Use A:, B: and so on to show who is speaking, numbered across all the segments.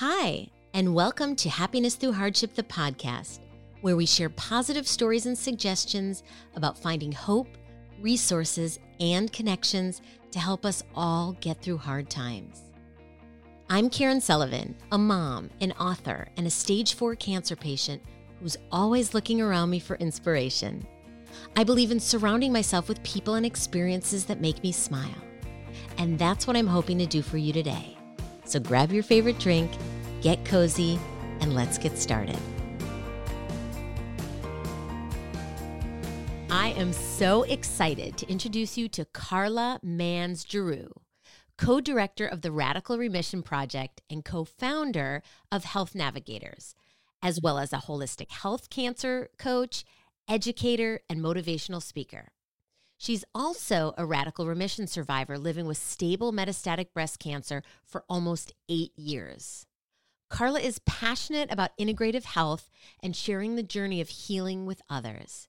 A: Hi, and welcome to Happiness Through Hardship, the podcast, where we share positive stories and suggestions about finding hope, resources, and connections to help us all get through hard times. I'm Karen Sullivan, a mom, an author, and a stage four cancer patient who's always looking around me for inspiration. I believe in surrounding myself with people and experiences that make me smile. And that's what I'm hoping to do for you today. So grab your favorite drink, get cozy, and let's get started. I am so excited to introduce you to Karla Mans Giroux, co director of the Radical Remission Project and co founder of Health Navigators, as well as a holistic health cancer coach, educator, and motivational speaker. She's also a radical remission survivor living with stable metastatic breast cancer for almost eight years. Karla is passionate about integrative health and sharing the journey of healing with others.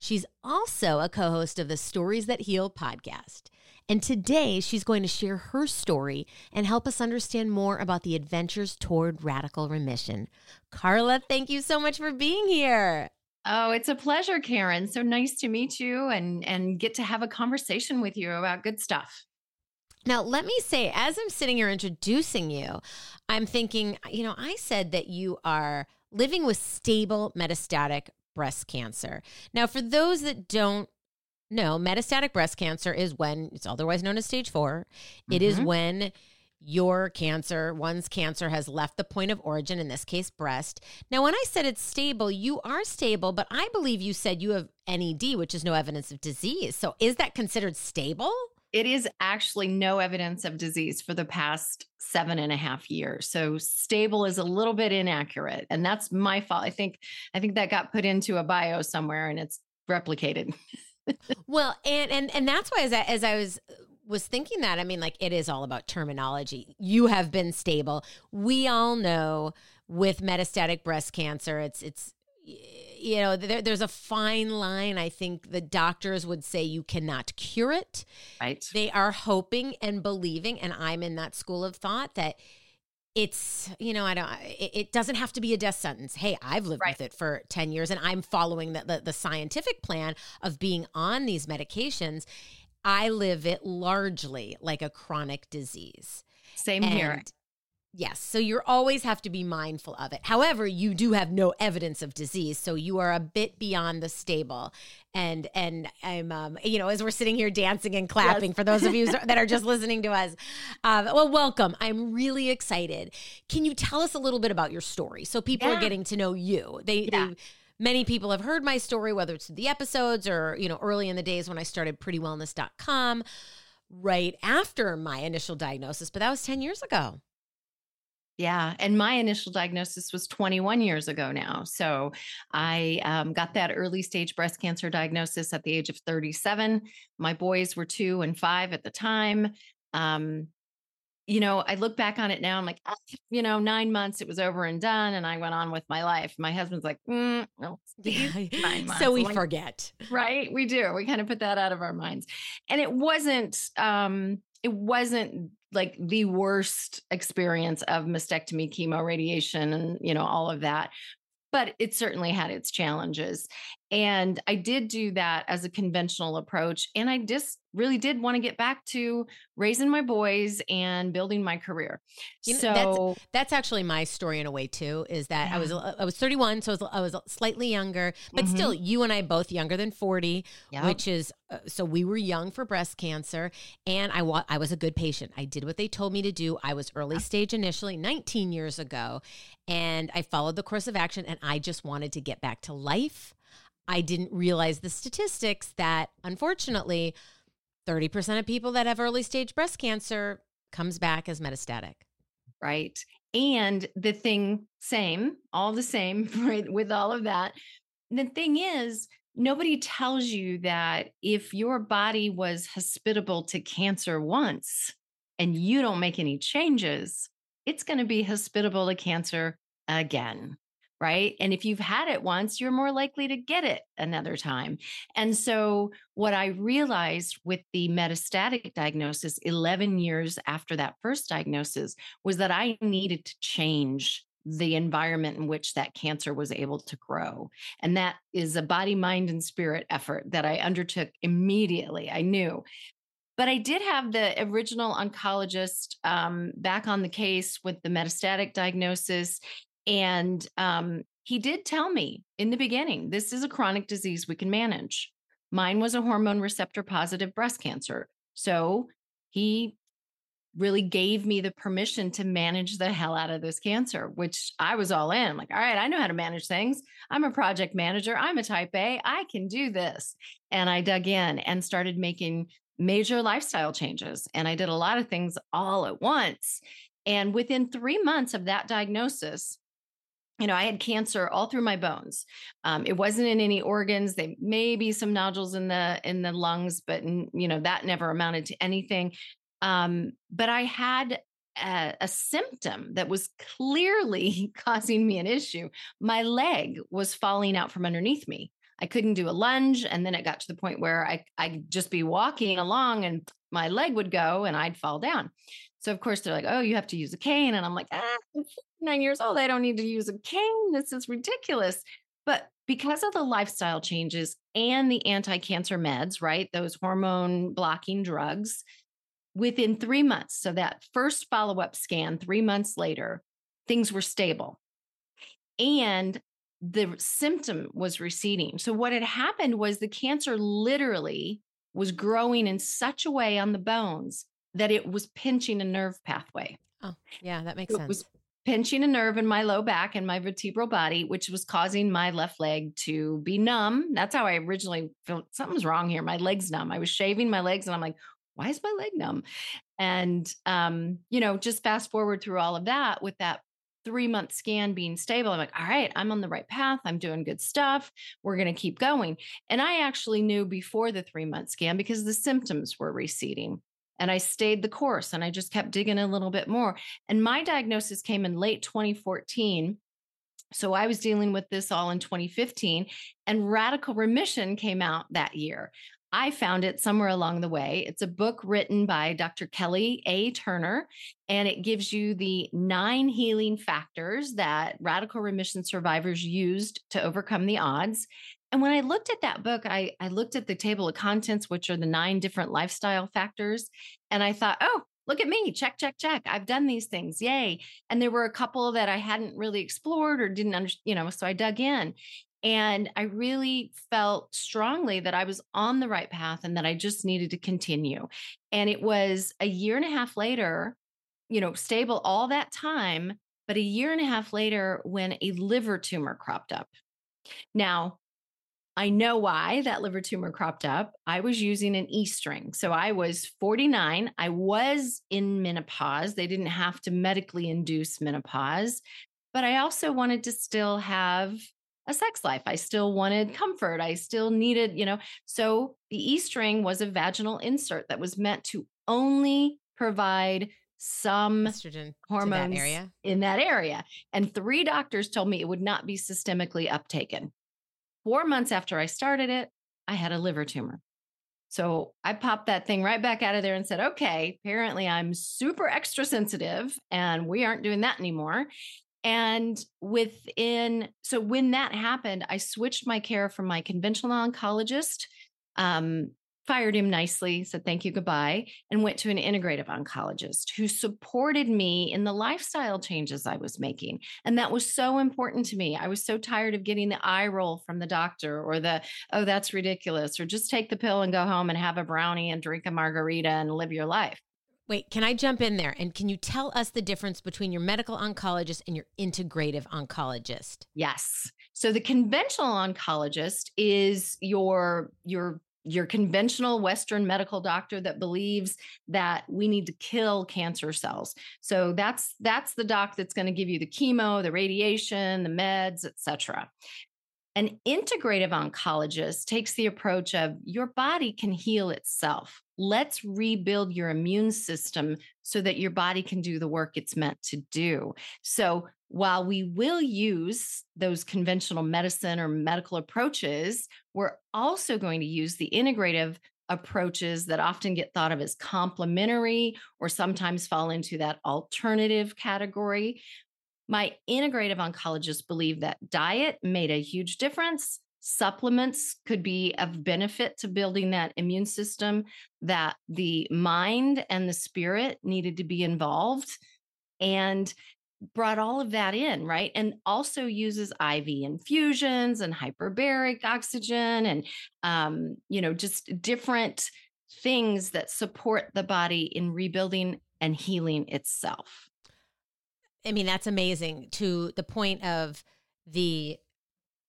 A: She's also a co host of the Stories That Heal podcast. And today she's going to share her story and help us understand more about the adventures toward radical remission. Karla, thank you so much for being here.
B: Oh, it's a pleasure, Karen. So nice to meet you and and get to have a conversation with you about good stuff.
A: Now, let me say, as I'm sitting here introducing you, I'm thinking, you know, I said that you are living with stable metastatic breast cancer. Now, for those that don't know, metastatic breast cancer is when it's otherwise known as stage 4. It mm-hmm. is when your cancer, one's cancer has left the point of origin, in this case, breast. Now, when I said it's stable, you are stable, but I believe you said you have NED, which is no evidence of disease. So is that considered stable?
B: It is actually no evidence of disease for the past seven and a half years. So stable is a little bit inaccurate. And that's my fault. I think I think that got put into a bio somewhere and it's replicated.
A: well, and and and that's why as I, as I was was thinking that. I mean, like it is all about terminology. You have been stable. We all know with metastatic breast cancer, it's it's you know there, there's a fine line i think the doctors would say you cannot cure it
B: right
A: they are hoping and believing and i'm in that school of thought that it's you know i don't it, doesn't have to be a death sentence hey i've lived right. with it for 10 years and i'm following the, the, the scientific plan of being on these medications I live it largely like a chronic disease.
B: Same and here.
A: Yes. So you always have to be mindful of it. However, you do have no evidence of disease. So you are a bit beyond the stable. And and I'm um, you know, as we're sitting here dancing and clapping yes. for those of you that are just listening to us. Um, well, welcome. I'm really excited. Can you tell us a little bit about your story so people yeah. are getting to know you? They yeah. they many people have heard my story, whether it's the episodes or, you know, early in the days when I started prettywellness.com right after my initial diagnosis, but that was 10 years ago.
B: Yeah. And my initial diagnosis was 21 years ago now. So I um, got that early stage breast cancer diagnosis at the age of 37. My boys were two and five at the time. Um, you know, I look back on it now. I'm like, ah, you know, nine months, it was over and done, and I went on with my life. My husband's like, mm, no,
A: so we like, forget,
B: right? We do. We kind of put that out of our minds, and it wasn't. um It wasn't like the worst experience of mastectomy, chemo, radiation, and you know all of that but it certainly had its challenges. And I did do that as a conventional approach. And I just really did want to get back to raising my boys and building my career.
A: You know, so that's, that's, actually my story in a way too. Is that yeah. I was I was 31, so I was, I was slightly younger, but mm-hmm. still, you and I both younger than 40, yep. which is uh, so we were young for breast cancer, and I wa- I was a good patient. I did what they told me to do. I was early stage initially, 19 years ago, and I followed the course of action, and I just wanted to get back to life. I didn't realize the statistics that unfortunately 30% of people that have early stage breast cancer comes back as metastatic.
B: Right. And the thing, same, all the same, right, with all of that. The thing is, nobody tells you that if your body was hospitable to cancer once and you don't make any changes, it's going to be hospitable to cancer again. Right? And if you've had it once, you're more likely to get it another time. And so, what I realized with the metastatic diagnosis 11 years after that first diagnosis was that I needed to change the environment in which that cancer was able to grow. And that is a body, mind, and spirit effort that I undertook immediately. I knew. But I did have the original oncologist um, back on the case with the metastatic diagnosis. And um, he did tell me in the beginning this is a chronic disease we can manage. Mine was a hormone receptor positive breast cancer. So he really gave me the permission to manage the hell out of this cancer, which I was all in. Like, all right, I know how to manage things. I'm a project manager. I'm a type A. I can do this. And I dug in and started making major lifestyle changes. And I did a lot of things all at once. And within three months of that diagnosis, you know, I had cancer all through my bones. Um, it wasn't in any organs. They may be some nodules in the in the lungs, but you know that never amounted to anything. Um, but I had a, a, symptom that was clearly causing me an issue. My leg was falling out from underneath me. I couldn't do a lunge. And then it got to the point where I, I'd just be walking along and my leg would go and I'd fall down. So, of course, they're like, oh, you have to use a cane. And I'm like, ah, I'm nine years old. I don't need to use a cane. This is ridiculous. But because of the lifestyle changes and the anti cancer meds, right? Those hormone blocking drugs, within three months, so that first follow up scan, three months later, things were stable. And the symptom was receding. So, what had happened was the cancer literally was growing in such a way on the bones that it was pinching a nerve pathway.
A: Oh, yeah, that makes sense.
B: It was pinching a nerve in my low back and my vertebral body, which was causing my left leg to be numb. That's how I originally felt something's wrong here. My leg's numb. I was shaving my legs and I'm like, why is my leg numb? And, um, you know, just fast forward through all of that with that three month scan being stable. I'm like, all right, I'm on the right path. I'm doing good stuff. We're going to keep going. And I actually knew before the three month scan because the symptoms were receding. And I stayed the course and I just kept digging a little bit more. And my diagnosis came in late 2014. So I was dealing with this all in 2015, and Radical Remission came out that year. I found it somewhere along the way. It's a book written by Dr. Kelly A. Turner, and it gives you the nine healing factors that radical remission survivors used to overcome the odds. And when I looked at that book, I, I looked at the table of contents, which are the nine different lifestyle factors. And I thought, oh, look at me, check, check, check. I've done these things. Yay. And there were a couple that I hadn't really explored or didn't understand, you know, so I dug in. And I really felt strongly that I was on the right path and that I just needed to continue. And it was a year and a half later, you know, stable all that time, but a year and a half later when a liver tumor cropped up. Now, I know why that liver tumor cropped up. I was using an E string. So I was 49. I was in menopause. They didn't have to medically induce menopause, but I also wanted to still have a sex life. I still wanted comfort. I still needed, you know. So the E string was a vaginal insert that was meant to only provide some
A: estrogen
B: hormones
A: that
B: in that area. And three doctors told me it would not be systemically uptaken. Four months after I started it, I had a liver tumor. So I popped that thing right back out of there and said, okay, apparently I'm super extra sensitive and we aren't doing that anymore. And within, so when that happened, I switched my care from my conventional oncologist, um, fired him nicely, said thank you, goodbye, and went to an integrative oncologist who supported me in the lifestyle changes I was making. And that was so important to me. I was so tired of getting the eye roll from the doctor or the, oh, that's ridiculous, or just take the pill and go home and have a brownie and drink a margarita and live your life.
A: Wait, can I jump in there? And can you tell us the difference between your medical oncologist and your integrative oncologist?
B: Yes. So the conventional oncologist is your your your conventional western medical doctor that believes that we need to kill cancer cells. So that's that's the doc that's going to give you the chemo, the radiation, the meds, etc. An integrative oncologist takes the approach of your body can heal itself. Let's rebuild your immune system so that your body can do the work it's meant to do. So, while we will use those conventional medicine or medical approaches, we're also going to use the integrative approaches that often get thought of as complementary or sometimes fall into that alternative category. My integrative oncologists believe that diet made a huge difference. Supplements could be of benefit to building that immune system, that the mind and the spirit needed to be involved. And brought all of that in, right? And also uses IV infusions and hyperbaric oxygen and, um, you know, just different things that support the body in rebuilding and healing itself.
A: I mean, that's amazing to the point of the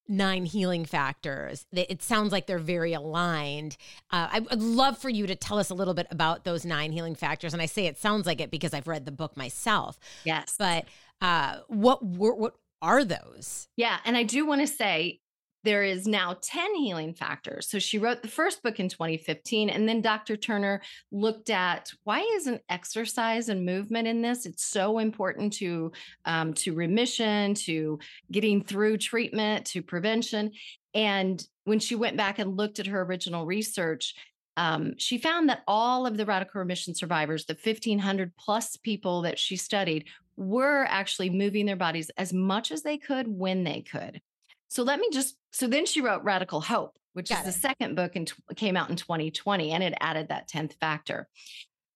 A: nine healing factors. It sounds like they're very aligned. Uh, I would love for you to tell us a little bit about those nine healing factors. And I say it sounds like it because I've read the book myself.
B: Yes.
A: But uh, what what are those?
B: Yeah, and I do want to say there is now 10 healing factors. So she wrote the first book in 2015 and then Dr. Turner looked at why isn't exercise and movement in this? It's so important to um, to remission, to getting through treatment, to prevention. And when she went back and looked at her original research, um, she found that all of the radical remission survivors, the 1,500 plus people that she studied, were actually moving their bodies as much as they could when they could. So let me just so then she wrote Radical Hope, which Got is it. the second book and came out in 2020 and it added that 10th factor.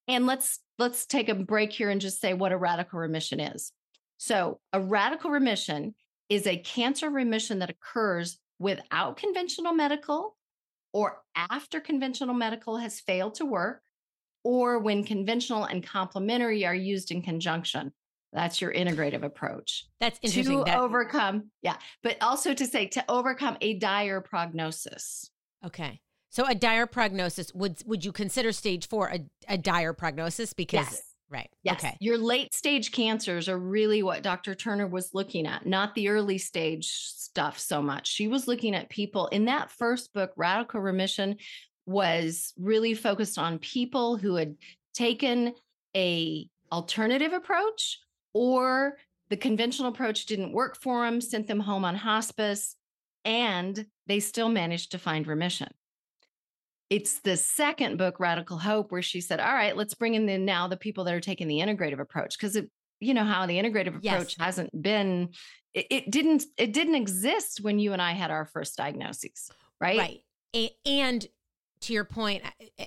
B: And let's let's take a break here and just say what a radical remission is. So, a radical remission is a cancer remission that occurs without conventional medical or after conventional medical has failed to work or when conventional and complementary are used in conjunction. That's your integrative approach.
A: That's interesting.
B: To
A: that-
B: overcome, yeah, but also to say to overcome a dire prognosis.
A: Okay. So a dire prognosis would would you consider stage four a, a dire prognosis? Because
B: yes.
A: right.
B: Yes.
A: Okay.
B: Your late stage cancers are really what Dr. Turner was looking at, not the early stage stuff so much. She was looking at people in that first book, Radical Remission, was really focused on people who had taken a alternative approach or the conventional approach didn't work for them, sent them home on hospice, and they still managed to find remission. It's the second book, Radical Hope, where she said, All right, let's bring in the, now the people that are taking the integrative approach. Because it, you know how the integrative approach yes. hasn't been, it, it didn't, it didn't exist when you and I had our first diagnoses, right?
A: Right. And to your point,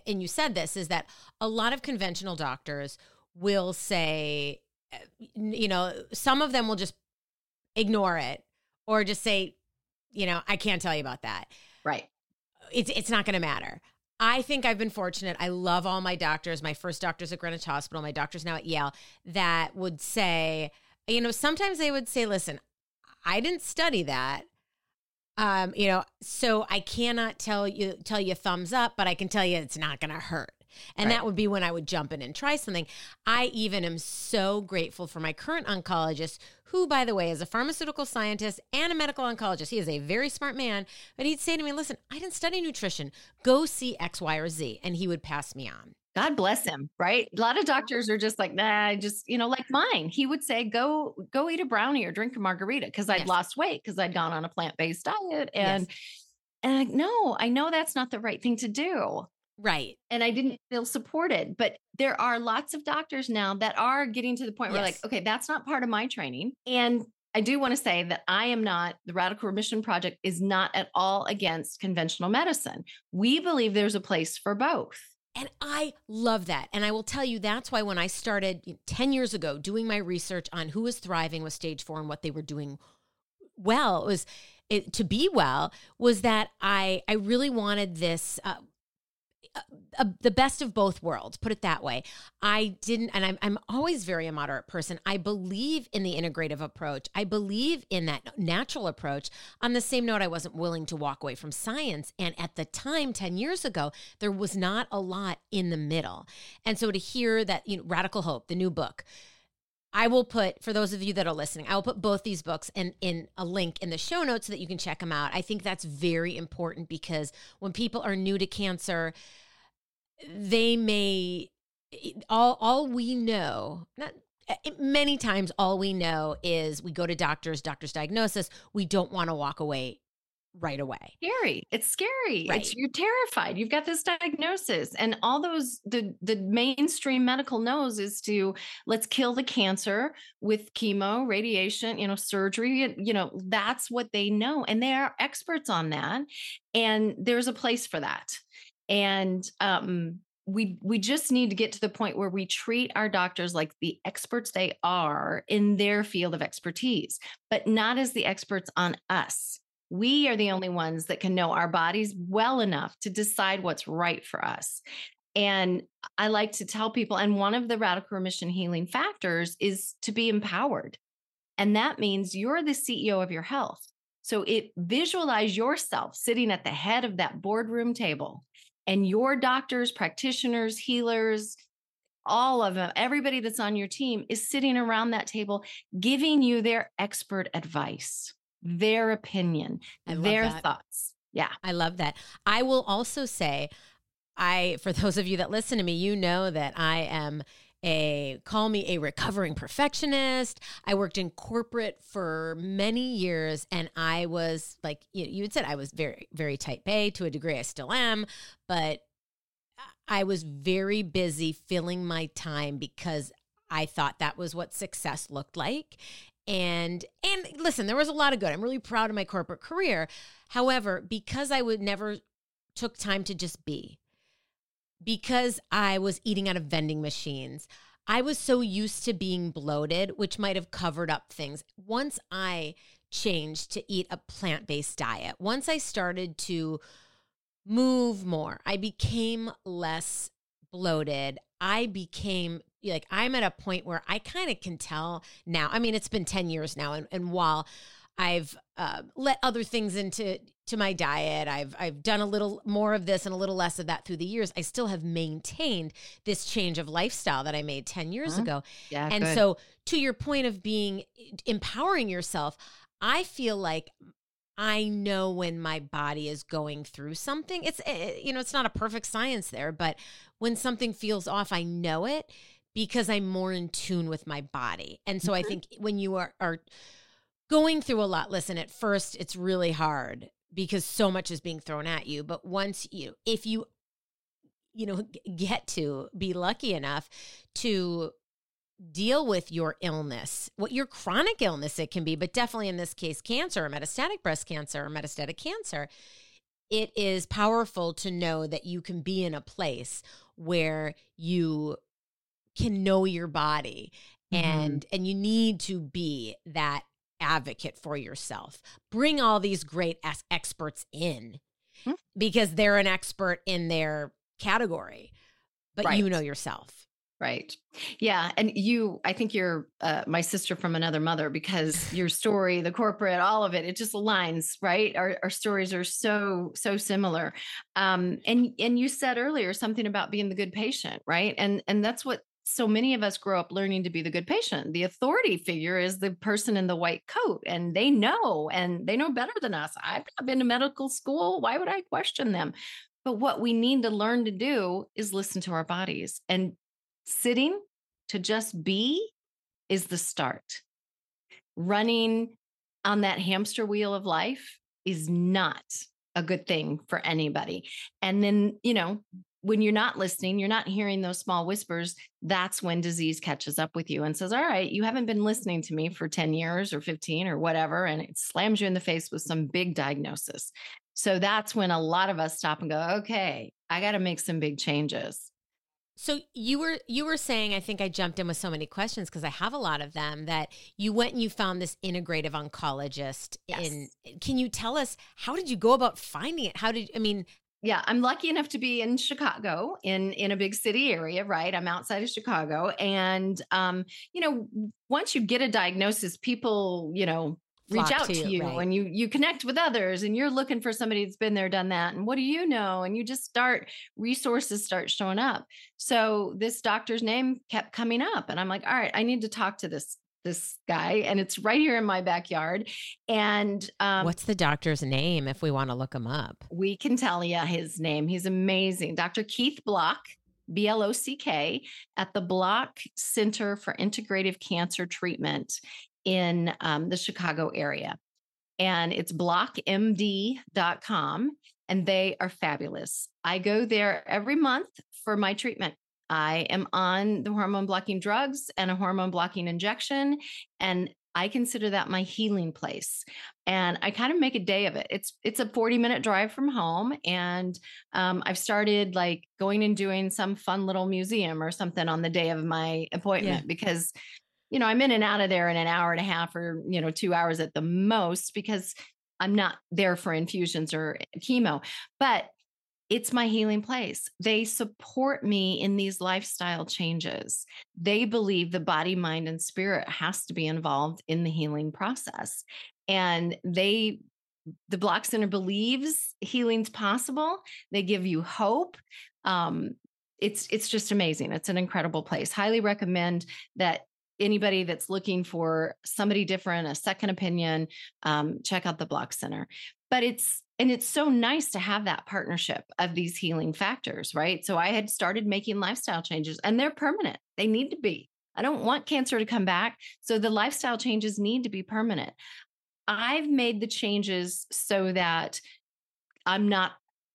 A: and you said this, is that a lot of conventional doctors will say, you know, some of them will just ignore it or just say, you know, I can't tell you about that.
B: Right.
A: It's it's not going to matter. I think I've been fortunate. I love all my doctors. My first doctor's at Greenwich Hospital. My doctor's now at Yale that would say, you know, sometimes they would say, listen, I didn't study that. Um, you know, so I cannot tell you tell you thumbs up, but I can tell you it's not going to hurt. And right. that would be when I would jump in and try something. I even am so grateful for my current oncologist, who, by the way, is a pharmaceutical scientist and a medical oncologist. He is a very smart man, but he'd say to me, Listen, I didn't study nutrition. Go see X, Y, or Z. And he would pass me on.
B: God bless him, right? A lot of doctors are just like, nah, just, you know, like mine. He would say, go, go eat a brownie or drink a margarita because I'd yes. lost weight because I'd gone on a plant-based diet. And yes. and I, no, I know that's not the right thing to do.
A: Right.
B: And I didn't feel supported. But there are lots of doctors now that are getting to the point where, yes. like, okay, that's not part of my training. And I do want to say that I am not, the Radical Remission Project is not at all against conventional medicine. We believe there's a place for both.
A: And I love that. And I will tell you that's why when I started 10 years ago doing my research on who was thriving with stage four and what they were doing well, it was it, to be well, was that I, I really wanted this. Uh, a, the best of both worlds, put it that way. I didn't, and I'm, I'm always very a moderate person. I believe in the integrative approach. I believe in that natural approach. On the same note, I wasn't willing to walk away from science. And at the time, 10 years ago, there was not a lot in the middle. And so to hear that, you know, Radical Hope, the new book, I will put for those of you that are listening, I will put both these books in in a link in the show notes so that you can check them out. I think that's very important because when people are new to cancer, they may eh, all all we know not eh, many times all we know is we go to doctors doctors diagnosis we don't want to walk away right away.
B: Scary. It's scary. Right. It's, you're terrified. You've got this diagnosis, and all those the the mainstream medical knows is to let's kill the cancer with chemo, radiation, you know, surgery. You know, that's what they know, and they are experts on that. And there's a place for that. And um, we we just need to get to the point where we treat our doctors like the experts they are in their field of expertise but not as the experts on us we are the only ones that can know our bodies well enough to decide what's right for us. And I like to tell people, and one of the radical remission healing factors is to be empowered. And that means you're the CEO of your health. So it visualize yourself sitting at the head of that boardroom table and your doctors, practitioners, healers, all of them, everybody that's on your team is sitting around that table giving you their expert advice their opinion, and their that. thoughts. Yeah.
A: I love that. I will also say, I, for those of you that listen to me, you know that I am a call me a recovering perfectionist. I worked in corporate for many years and I was like you, had said I was very very type A. To a degree I still am, but I was very busy filling my time because I thought that was what success looked like. And and listen there was a lot of good. I'm really proud of my corporate career. However because i would never took time to just be because i was eating out of vending machines i was so used to being bloated which might have covered up things once i changed to eat a plant-based diet once i started to move more i became less bloated i became like I'm at a point where I kind of can tell now. I mean, it's been 10 years now. And, and while I've uh, let other things into to my diet. I've I've done a little more of this and a little less of that through the years. I still have maintained this change of lifestyle that I made 10 years uh-huh. ago. Yeah, and good. so to your point of being empowering yourself, I feel like I know when my body is going through something. It's eh, eh, you know, it's not a perfect science there, but when something feels off, I know it because I'm more in tune with my body. And so mm-hmm. I think when you are are going through a lot, listen, at first it's really hard because so much is being thrown at you, but once you if you you know get to be lucky enough to deal with your illness, what your chronic illness it can be, but definitely in this case cancer or metastatic breast cancer or metastatic cancer, it is powerful to know that you can be in a place where you can know your body mm-hmm. and mm-hmm. and you need to be that advocate for yourself bring all these great experts in mm-hmm. because they're an expert in their category but right. you know yourself
B: Right. Yeah. And you, I think you're uh, my sister from another mother because your story, the corporate, all of it, it just aligns, right? Our, our stories are so, so similar. Um, and, and you said earlier something about being the good patient, right? And, and that's what so many of us grow up learning to be the good patient. The authority figure is the person in the white coat, and they know, and they know better than us. I've not been to medical school. Why would I question them? But what we need to learn to do is listen to our bodies. And sitting to just be is the start. Running on that hamster wheel of life is not a good thing for anybody. And then, you know, when you're not listening, you're not hearing those small whispers, that's when disease catches up with you and says, All right, you haven't been listening to me for 10 years or 15 or whatever. And it slams you in the face with some big diagnosis. So that's when a lot of us stop and go, Okay, I got to make some big changes.
A: So you were you were saying I think I jumped in with so many questions because I have a lot of them that you went and you found this integrative oncologist yes. in can you tell us how did you go about finding it how did I mean
B: yeah i'm lucky enough to be in chicago in in a big city area right? I'm outside of chicago and um you know once you get a diagnosis people you know reach out to you, you right. and you you connect with others and you're looking for somebody that's been there done that and what do you know? And you just start resources start showing up. So this doctor's name kept coming up and i'm like all right i need to talk to this this guy and it's right here in my backyard and
A: um, what's the doctor's name if we want to look him up
B: we can tell you his name he's amazing dr keith block B L O C K, at the Block Center for Integrative Cancer Treatment in um, the Chicago area. And it's blockmd.com, and they are fabulous. I go there every month for my treatment. I am on the hormone blocking drugs and a hormone blocking injection. And I consider that my healing place. And I kind of make a day of it. It's it's a 40 minute drive from home. And um, I've started like going and doing some fun little museum or something on the day of my appointment yeah. because you know, I'm in and out of there in an hour and a half or, you know, two hours at the most because I'm not there for infusions or chemo. But it's my healing place. They support me in these lifestyle changes. They believe the body, mind, and spirit has to be involved in the healing process. And they, the Block Center believes healing's possible. They give you hope. Um, it's it's just amazing. It's an incredible place. Highly recommend that anybody that's looking for somebody different, a second opinion, um, check out the Block Center. But it's and it's so nice to have that partnership of these healing factors, right? So I had started making lifestyle changes and they're permanent. They need to be. I don't want cancer to come back. So the lifestyle changes need to be permanent. I've made the changes so that I'm not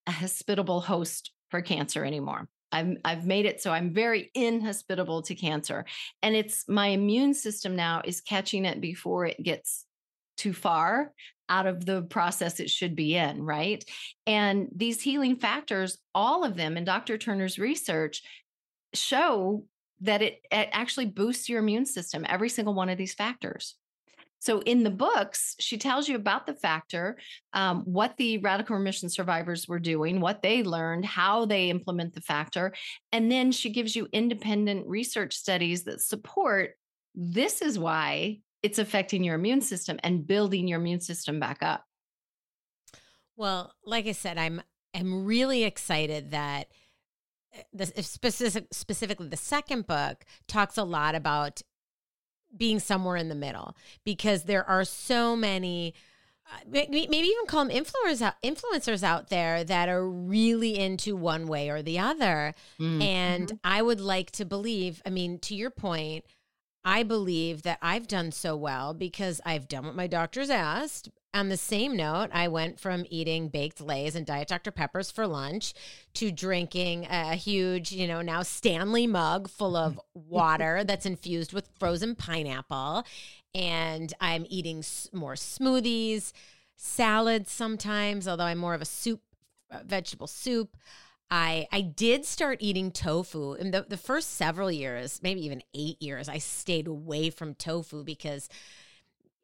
B: a hospitable host for cancer anymore. I've, I've made it so I'm very inhospitable to cancer. And it's my immune system now is catching it before it gets too far out of the process it should be in, right? And these healing factors, all of them in Dr. Turner's research show that it, it actually boosts your immune system, every single one of these factors. So in the books, she tells you about the factor, um, what the radical remission survivors were doing, what they learned, how they implement the factor. And then she gives you independent research studies that support this is why it's affecting your immune system and building your immune system back up.
A: Well, like I said, I'm I'm really excited that eh, the specific specifically the second book talks a lot about being somewhere in the middle because there are so many uh, maybe even call them influencers out, influencers out there that are really into one way or the other mm. and mm-hmm. i would like to believe i mean to your point I believe that I've done so well because I've done what my doctors asked. On the same note, I went from eating baked lays and Diet Dr. Peppers for lunch to drinking a huge, you know, now Stanley mug full of water that's infused with frozen pineapple. And I'm eating more smoothies, salads sometimes, although I'm more of a soup, uh, vegetable soup. I I did start eating tofu in the, the first several years, maybe even eight years. I stayed away from tofu because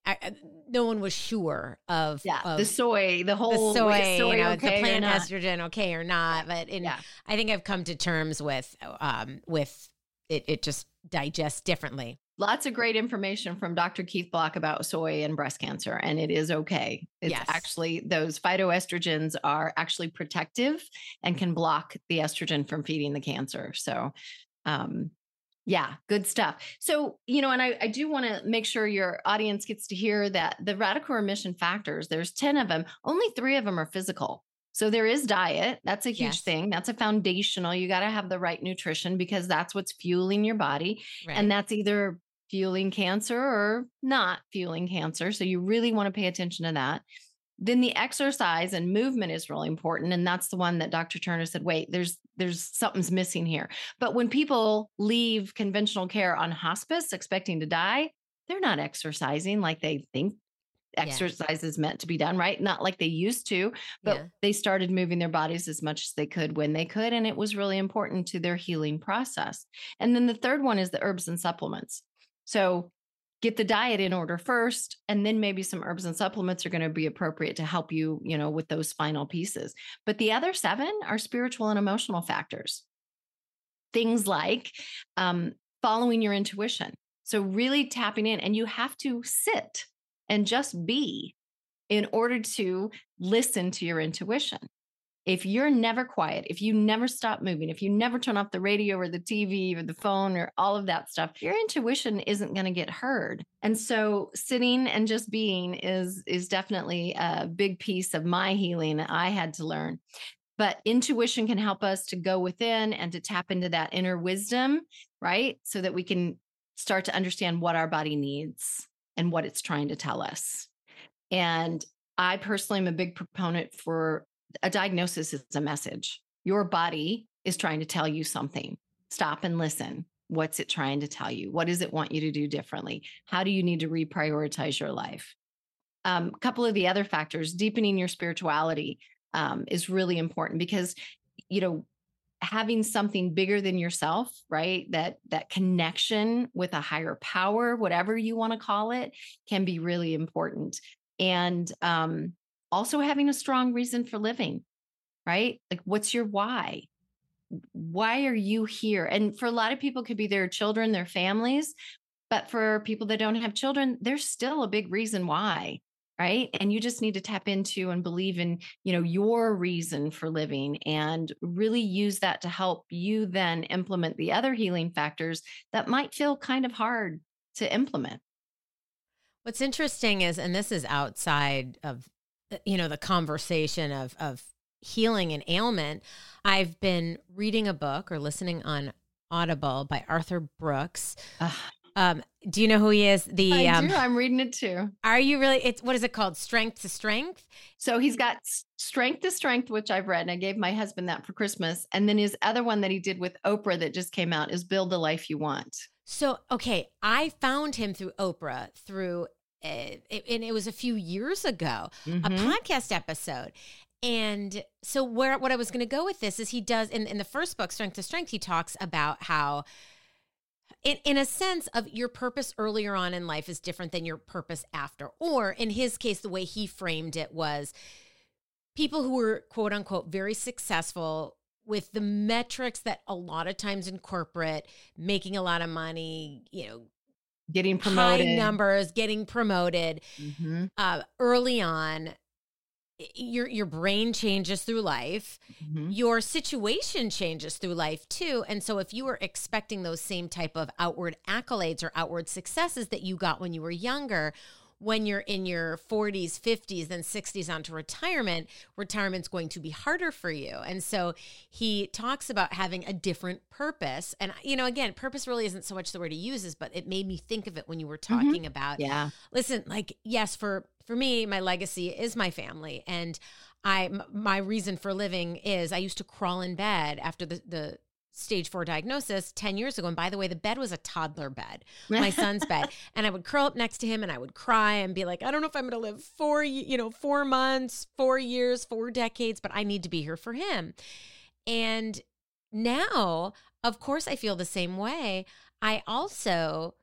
A: I, no one was sure of
B: yeah
A: of
B: the soy, the whole
A: the soy, soy you know, okay the plant estrogen, okay or not. But in, yeah. I think I've come to terms with um with it. It just digests differently
B: lots of great information from Dr. Keith Block about soy and breast cancer, and it is okay. It's yes. actually those phytoestrogens are actually protective and can block the estrogen from feeding the cancer. So, um, yeah, good stuff. So, you know, and I, I do want to make sure your audience gets to hear that the radical remission factors, there's 10 of them, only three of them are physical. So there is diet. That's a huge yes. thing. That's a foundational. You got to have the right nutrition because that's what's fueling your body. Right. And that's either fueling cancer or not fueling cancer. So you really want to pay attention to that. Then the exercise and movement is really important and that's the one that Dr. Turner said wait there's there's something's missing here. But when people leave conventional care on hospice expecting to die, they're not exercising like they think exercise yeah. is meant to be done, right? Not like they used to, but yeah. they started moving their bodies as much as they could when they could. And it was really important to their healing process. And then the third one is the herbs and supplements. So get the diet in order first and then maybe some herbs and supplements are going to be appropriate to help you you know with those final pieces. But the other seven are spiritual and emotional factors. Things like um, following your intuition. So really tapping in and you have to sit and just be in order to listen to your intuition. If you're never quiet, if you never stop moving, if you never turn off the radio or the TV or the phone or all of that stuff, your intuition isn't going to get heard. And so sitting and just being is is definitely a big piece of my healing I had to learn. But intuition can help us to go within and to tap into that inner wisdom, right? So that we can start to understand what our body needs and what it's trying to tell us. And I personally am a big proponent for a diagnosis is a message. Your body is trying to tell you something. Stop and listen. What's it trying to tell you? What does it want you to do differently? How do you need to reprioritize your life? A um, couple of the other factors, deepening your spirituality um, is really important because, you know, having something bigger than yourself right that that connection with a higher power whatever you want to call it can be really important and um also having a strong reason for living right? Like what's your why? Why are you here? And for a lot of people could be their children their families but for people that don't have children there's still a big reason why right? And you just need to tap into and believe in you know your reason for living and really use that to help you then implement the other healing factors that might feel kind of hard to implement.
A: What's interesting is and this is outside of you know the conversation of of healing and ailment i've been reading a book or listening on audible by arthur brooks um, do you know who he is?
B: The I um, do. I'm reading it too.
A: Are you really? It's what is it called? Strength to Strength.
B: So he's got Strength to Strength, which I've read, and I gave my husband that for Christmas. And then his other one that he did with Oprah that just came out is Build the Life You Want.
A: So okay, I found him through Oprah through uh, and it was a few years ago, mm-hmm. a podcast episode. And so where what I was going to go with this is he does in, in the first book, Strength to Strength, he talks about how in, in a sense of your purpose earlier on in life is different than your purpose after. Or in his case, the way he framed it was people who were quote unquote very successful with the metrics that a lot of times in corporate, making a lot of money, you know,
B: getting promoted,
A: high numbers, getting promoted mm-hmm. uh, early on. Your your brain changes through life. Mm-hmm. Your situation changes through life too. And so if you were expecting those same type of outward accolades or outward successes that you got when you were younger, when you're in your 40s, 50s, then 60s onto retirement, retirement's going to be harder for you. And so he talks about having a different purpose. And, you know, again, purpose really isn't so much the word he uses, but it made me think of it when you were mm-hmm. talking mm-hmm. about,
B: yeah.
A: Listen, like, yes, for, for me, my legacy is my family. And I, my reason for living is I used to crawl in bed after the, the stage four diagnosis 10 years ago. And by the way, the bed was a toddler bed, my son's bed. And I would curl up next to him and I would cry and be like, I don't know if I'm going to live four, you know, four months, four years, four decades, but I need to be here for him. And now, of course, I feel the same way. I also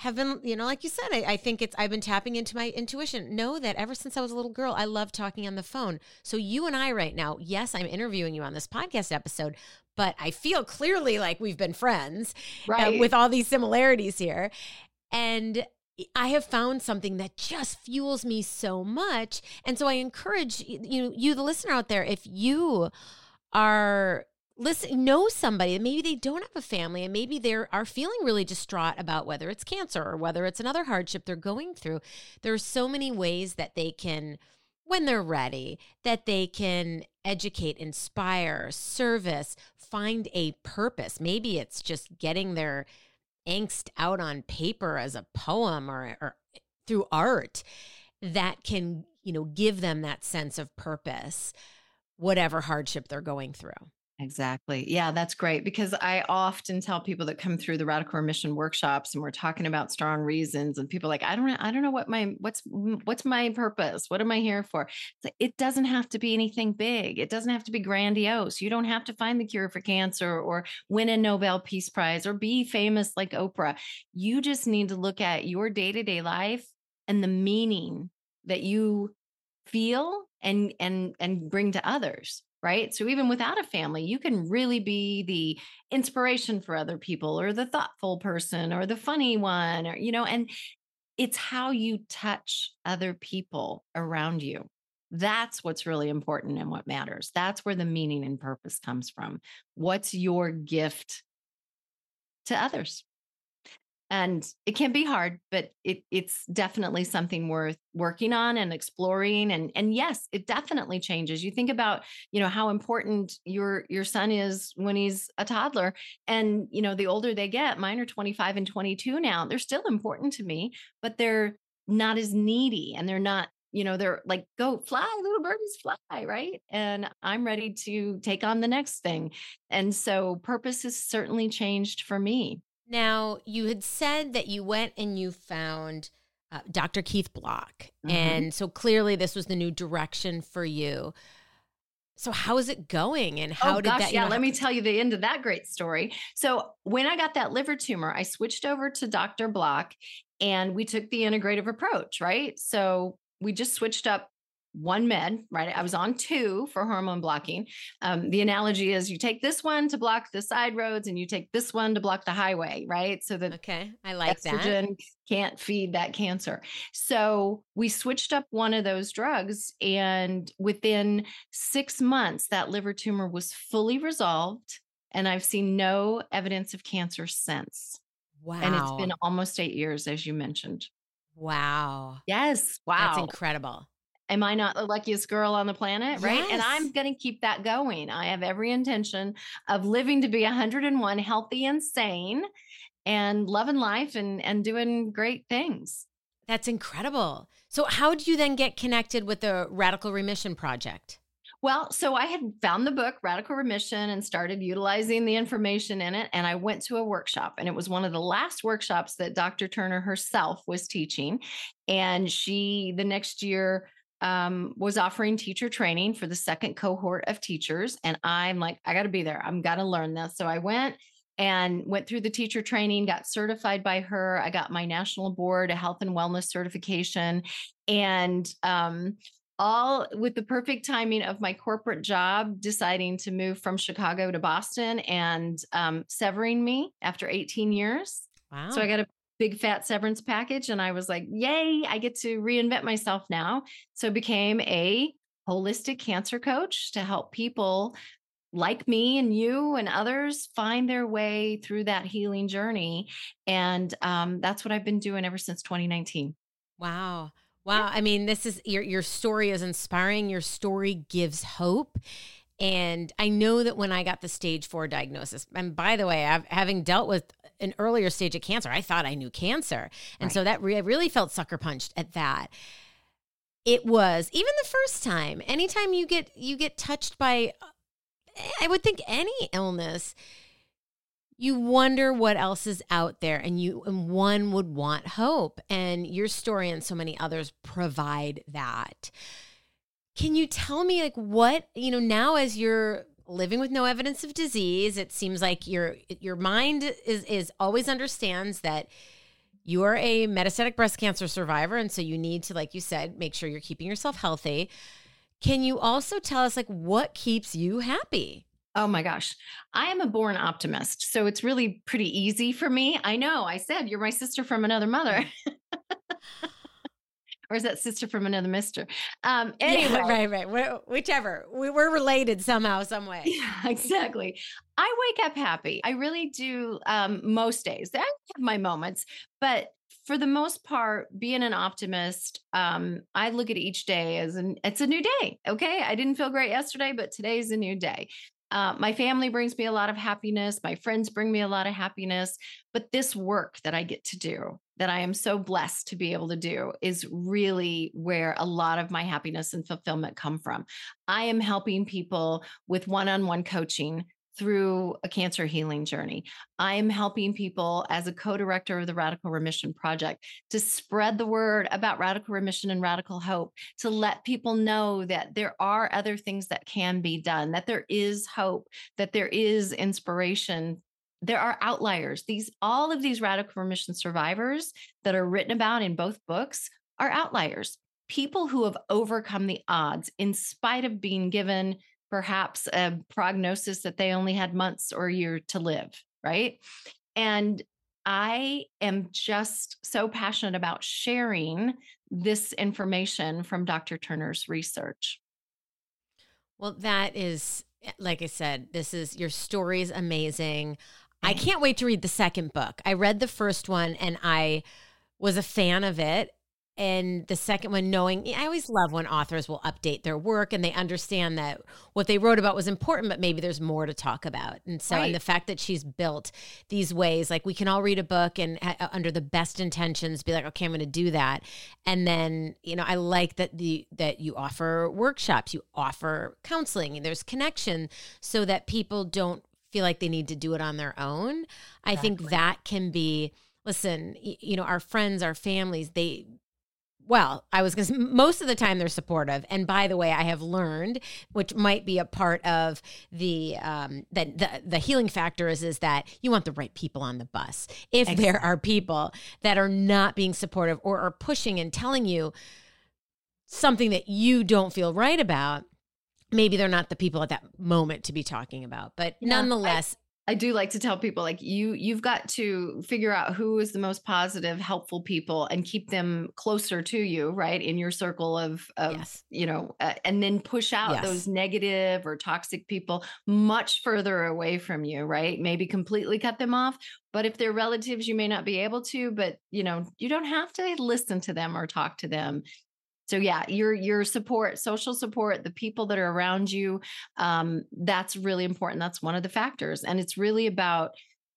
A: have been, you know, like you said, I, I, think it's, I've been tapping into my intuition. Know that ever since I was a little girl, I love talking on the phone. So, you and I right now, yes, I'm interviewing you on this podcast episode, but I feel clearly like we've been friends uh, right. uh, with all these similarities here. And I have found something that just fuels me so much. And so I encourage you know, you the listener out there if you are listen know somebody maybe they don't have a family and maybe they are feeling really distraught about whether it's cancer or whether it's another hardship they're going through there are so many ways that they can when they're ready that they can educate inspire service find a purpose. Maybe it's just getting their angst out on paper as a poem or, or through art that can you know give them that sense of purpose whatever hardship they're going through
B: Exactly. Yeah, that's great because I often tell people that come through the radical remission workshops and we're talking about strong reasons and people like I don't I don't know what my what's what's my purpose? What am I here for? It doesn't have to be anything big. It doesn't have to be grandiose. You don't have to find the cure for cancer or win a Nobel Peace Prize or be famous like Oprah. You just need to look at your day-to-day life and the meaning that you feel and and and bring to others right? So even without a family, you can really be the inspiration for other people or the thoughtful person or the funny one or you know and it's how you touch other people around you. That's what's really important and what matters. That's where the meaning and purpose comes from. What's your gift to others? And it can be hard but it, it's definitely something worth working on and exploring and and yes it definitely changes. You think about you know how important your your son is when he's a toddler and you know the older they get mine are 25 and 22 now they're still important to me but they're not as needy and they're not you know they're like go fly little birdies fly right? And i'm ready to take on the next thing and so purpose has certainly changed for me
A: now, you had said that you went and you found uh, Dr. Keith Block. Mm-hmm. And so clearly this was the new direction for you. So how is it going and how
B: oh,
A: did
B: gosh,
A: that
B: Yeah, know, let me tell you the end of that great story. So when I got that liver tumor, I switched over to Dr. Block and we took the integrative approach, right? So we just switched up one med, right? I was on two for hormone blocking. Um, the analogy is you take this one to block the side roads and you take this one to block the highway, right? So that
A: okay, I like
B: estrogen that. can't feed that cancer. So we switched up one of those drugs, and within six months, that liver tumor was fully resolved, and I've seen no evidence of cancer since.
A: Wow!
B: And it's been almost eight years, as you mentioned.
A: Wow.
B: Yes. Wow.
A: That's incredible
B: am I not the luckiest girl on the planet? Right. Yes. And I'm going to keep that going. I have every intention of living to be 101, healthy and sane, and loving life and, and doing great things.
A: That's incredible. So, how did you then get connected with the Radical Remission Project?
B: Well, so I had found the book Radical Remission and started utilizing the information in it. And I went to a workshop, and it was one of the last workshops that Dr. Turner herself was teaching. And she, the next year, um, was offering teacher training for the second cohort of teachers. And I'm like, I got to be there. I'm got to learn this. So I went and went through the teacher training, got certified by her. I got my national board, a health and wellness certification. And um, all with the perfect timing of my corporate job deciding to move from Chicago to Boston and um, severing me after 18 years. Wow. So I got a big fat severance package. And I was like, yay, I get to reinvent myself now. So became a holistic cancer coach to help people like me and you and others find their way through that healing journey. And um, that's what I've been doing ever since 2019.
A: Wow. Wow. I mean, this is your your story is inspiring. Your story gives hope. And I know that when I got the stage four diagnosis, and by the way, I've, having dealt with an earlier stage of cancer, I thought I knew cancer. And right. so that re- really felt sucker punched at that. It was even the first time, anytime you get you get touched by I would think any illness, you wonder what else is out there and you and one would want hope. And your story and so many others provide that. Can you tell me like what, you know, now as you're living with no evidence of disease, it seems like your your mind is is always understands that you are a metastatic breast cancer survivor and so you need to like you said make sure you're keeping yourself healthy. Can you also tell us like what keeps you happy?
B: Oh my gosh. I am a born optimist. So it's really pretty easy for me. I know I said you're my sister from another mother. or is that sister from another mister? Um, anyway,
A: yeah, right, right, whichever. We were related somehow, some way.
B: Yeah, exactly. I wake up happy. I really do. Um, most days, I have my moments, but for the most part, being an optimist, um, I look at each day as an it's a new day. Okay, I didn't feel great yesterday, but today's a new day. Uh, my family brings me a lot of happiness. My friends bring me a lot of happiness. But this work that I get to do, that I am so blessed to be able to do, is really where a lot of my happiness and fulfillment come from. I am helping people with one on one coaching through a cancer healing journey. I'm helping people as a co director of the Radical Remission Project to spread the word about radical remission and radical hope, to let people know that there are other things that can be done, that there is hope, that there is inspiration. There are outliers. These all of these radical remission survivors that are written about in both books are outliers. People who have overcome the odds in spite of being given perhaps a prognosis that they only had months or a year to live, right? And I am just so passionate about sharing this information from Dr. Turner's research.
A: Well, that is, eh, like I said, this is your story is amazing. I can't wait to read the second book. I read the first one and I was a fan of it and the second one knowing i always love when authors will update their work and they understand that what they wrote about was important but maybe there's more to talk about and so right. and the fact that she's built these ways like we can all read a book and uh, under the best intentions be like okay i'm going to do that and then you know i like that the that you offer workshops you offer counseling there's connection so that people don't feel like they need to do it on their own exactly. i think that can be listen you know our friends our families they well, I was going to most of the time they're supportive. And by the way, I have learned, which might be a part of the um, that the, the healing factor is is that you want the right people on the bus. If exactly. there are people that are not being supportive or are pushing and telling you something that you don't feel right about, maybe they're not the people at that moment to be talking about. But yeah, nonetheless,
B: I do like to tell people like you you've got to figure out who is the most positive, helpful people and keep them closer to you, right? In your circle of of yes. you know, uh, and then push out yes. those negative or toxic people much further away from you, right? Maybe completely cut them off, but if they're relatives you may not be able to, but you know, you don't have to listen to them or talk to them so yeah your your support social support the people that are around you um, that's really important that's one of the factors and it's really about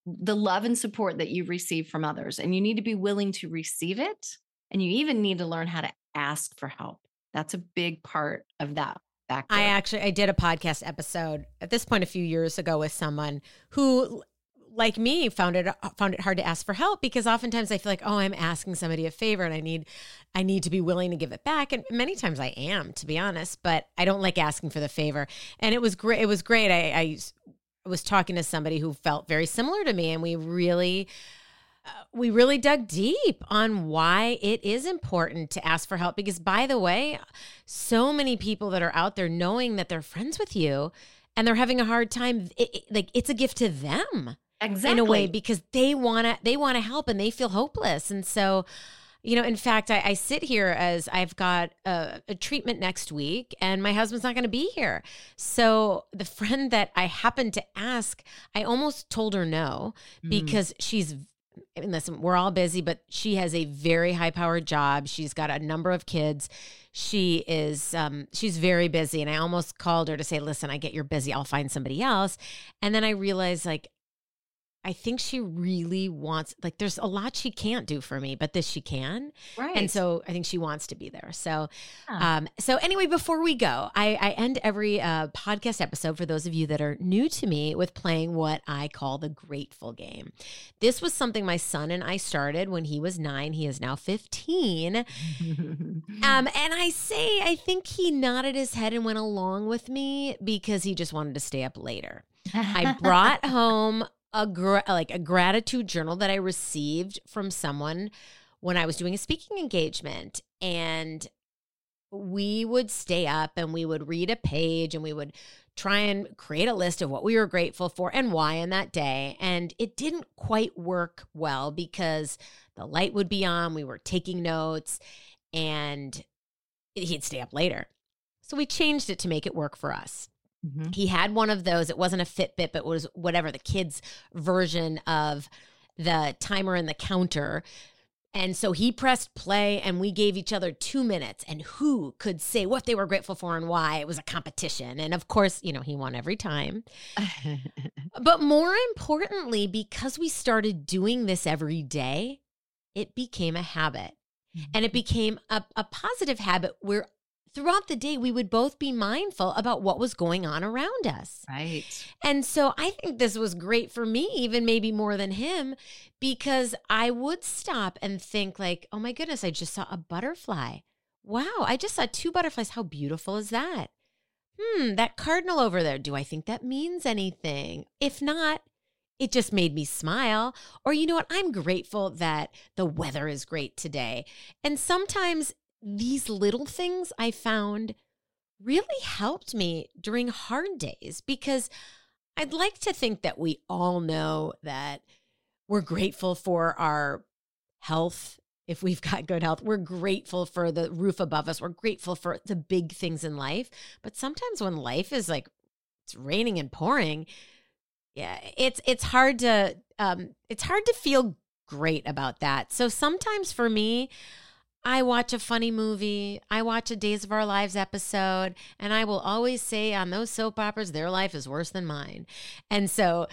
B: the love and support that you receive from others and you need to be willing to receive it and you even need to learn how to ask for help that's a big part of that factor.
A: I actually I did a podcast episode at this point a few years ago with someone who like me found it found it hard to ask for help because oftentimes I feel like oh I'm asking somebody a favor and I need I need to be willing to give it back. And many times I am to be honest but I don't like asking for the favor. And it was great it was great. I, I was talking to somebody who felt very similar to me and we really uh, we really dug deep on why it is important to ask for help because by the way so many people that are out there knowing that they're friends with you and they're having a hard time it, it, like it's a gift to them
B: exactly
A: in a way because they want to they want to help and they feel hopeless and so you know in fact i, I sit here as i've got a, a treatment next week and my husband's not going to be here so the friend that i happened to ask i almost told her no mm. because she's I mean, listen, we're all busy, but she has a very high powered job. She's got a number of kids. She is, um, she's very busy. And I almost called her to say, listen, I get you're busy. I'll find somebody else. And then I realized, like, I think she really wants like there's a lot she can't do for me, but this she can.
B: Right.
A: And so I think she wants to be there. So yeah. um so anyway, before we go, I, I end every uh podcast episode for those of you that are new to me with playing what I call the grateful game. This was something my son and I started when he was nine. He is now 15. um, and I say I think he nodded his head and went along with me because he just wanted to stay up later. I brought home a gra- like a gratitude journal that I received from someone when I was doing a speaking engagement and we would stay up and we would read a page and we would try and create a list of what we were grateful for and why in that day and it didn't quite work well because the light would be on we were taking notes and he'd stay up later. So we changed it to make it work for us Mm-hmm. He had one of those. It wasn't a Fitbit, but it was whatever the kids' version of the timer and the counter. And so he pressed play, and we gave each other two minutes. And who could say what they were grateful for and why? It was a competition. And of course, you know, he won every time. but more importantly, because we started doing this every day, it became a habit. And it mm-hmm. became a, a positive habit where throughout the day, we would both be mindful about what was going on around us.
B: Right.
A: And so I think this was great for me, even maybe more than him, because I would stop and think, like, oh my goodness, I just saw a butterfly. Wow, I just saw two butterflies. How beautiful is that? Hmm, that cardinal over there, do I think that means anything? If not, it just made me smile. Or, you know what? I'm grateful that the weather is great today. And sometimes these little things I found really helped me during hard days because I'd like to think that we all know that we're grateful for our health if we've got good health. We're grateful for the roof above us. We're grateful for the big things in life. But sometimes when life is like it's raining and pouring, yeah, it's it's hard to um it's hard to feel great about that. So sometimes for me, I watch a funny movie, I watch a Days of Our Lives episode, and I will always say on those soap operas, their life is worse than mine. And so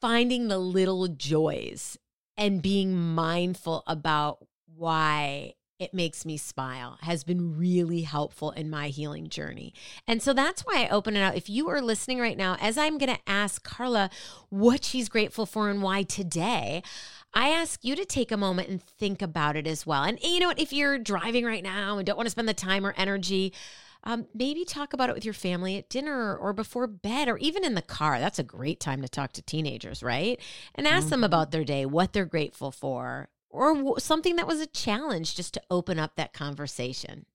A: finding the little joys and being mindful about why it makes me smile has been really helpful in my healing journey. And so that's why I open it out. If you are listening right now, as I'm going to ask Karla what she's grateful for and why today, I ask you to take a moment and think about it as well. And you know what? If you're driving right now and don't want to spend the time or energy, um, maybe talk about it with your family at dinner or before bed or even in the car. That's a great time to talk to teenagers, right? And ask mm-hmm. them about their day, what they're grateful for, or w- something that was a challenge just to open up that conversation.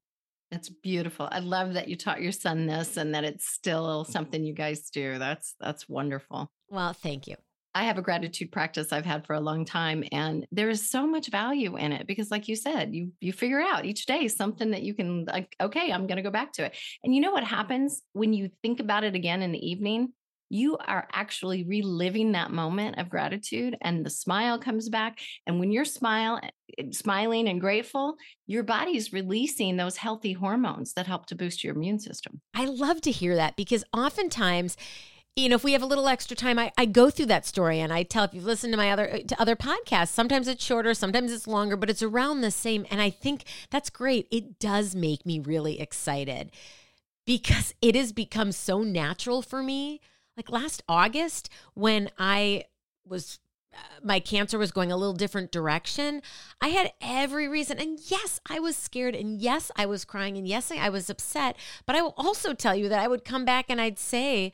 B: That's beautiful. I love that you taught your son this and that it's still something you guys do. That's that's wonderful.
A: Well, thank you.
B: I have a gratitude practice I've had for a long time and there is so much value in it because like you said, you you figure out each day something that you can like okay, I'm going to go back to it. And you know what happens when you think about it again in the evening? You are actually reliving that moment of gratitude and the smile comes back and when you're smile eh, smiling and grateful, your body's releasing those healthy hormones that help to boost your immune system.
A: I love to hear that because oftentimes you know, if we have a little extra time, I, I go through that story and I tell if you've listened to my other to other podcasts, sometimes it's shorter, sometimes it's longer, but it's around the same. And I think that's great. It does make me really excited because it has become so natural for me. Like last August, when I was uh, my cancer was going a little different direction. I had every reason. And yes, I was scared. And yes, I was crying. And yes, I was upset. But I will also tell you that I would come back and I'd say,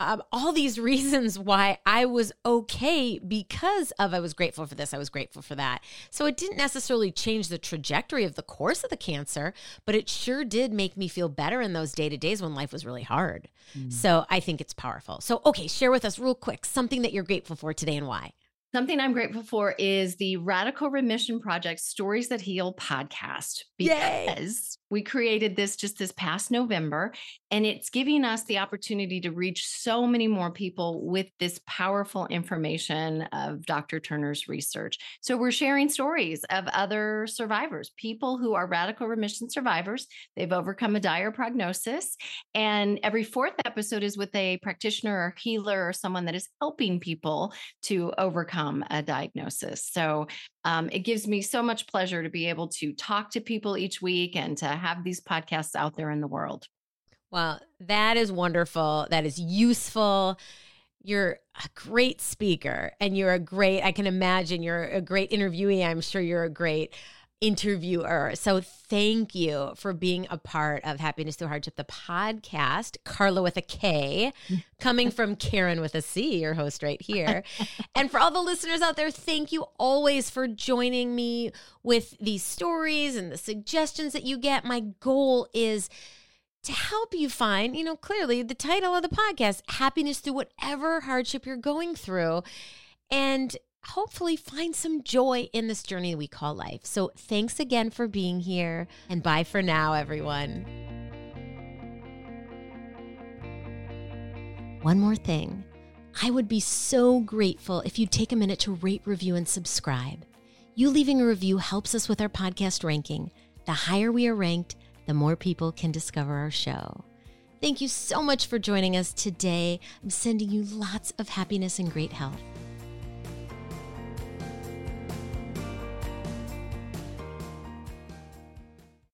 A: um, all these reasons why I was okay because of I was grateful for this, I was grateful for that. So it didn't necessarily change the trajectory of the course of the cancer, but it sure did make me feel better in those day to days when life was really hard. Mm. So I think it's powerful. So, okay, share with us real quick something that you're grateful for today and why.
B: Something I'm grateful for is the Radical Remission Project Stories That Heal podcast because Yay. We created this just this past November and it's giving us the opportunity to reach so many more people with this powerful information of Dr. Turner's research. So we're sharing stories of other survivors, people who are radical remission survivors. They've overcome a dire prognosis and every fourth episode is with a practitioner or healer or someone that is helping people to overcome a diagnosis. So um, it gives me so much pleasure to be able to talk to people each week and to have these podcasts out there in the world.
A: Well, that is wonderful. That is useful. You're a great speaker and you're a great, I can imagine you're a great interviewee. I'm sure you're a great interviewer. So thank you for being a part of Happiness Through Hardship, the podcast. Karla with a K, coming from Karen with a C, your host right here. and for all the listeners out there, thank you always for joining me with these stories and the suggestions that you get. My goal is to help you find, you know, clearly the title of the podcast, happiness through whatever hardship you're going through. And hopefully find some joy in this journey we call life. So thanks again for being here and bye for now, everyone. One more thing. I would be so grateful if you'd take a minute to rate, review, and subscribe. You leaving a review helps us with our podcast ranking. The higher we are ranked, the more people can discover our show. Thank you so much for joining us today. I'm sending you lots of happiness and great health.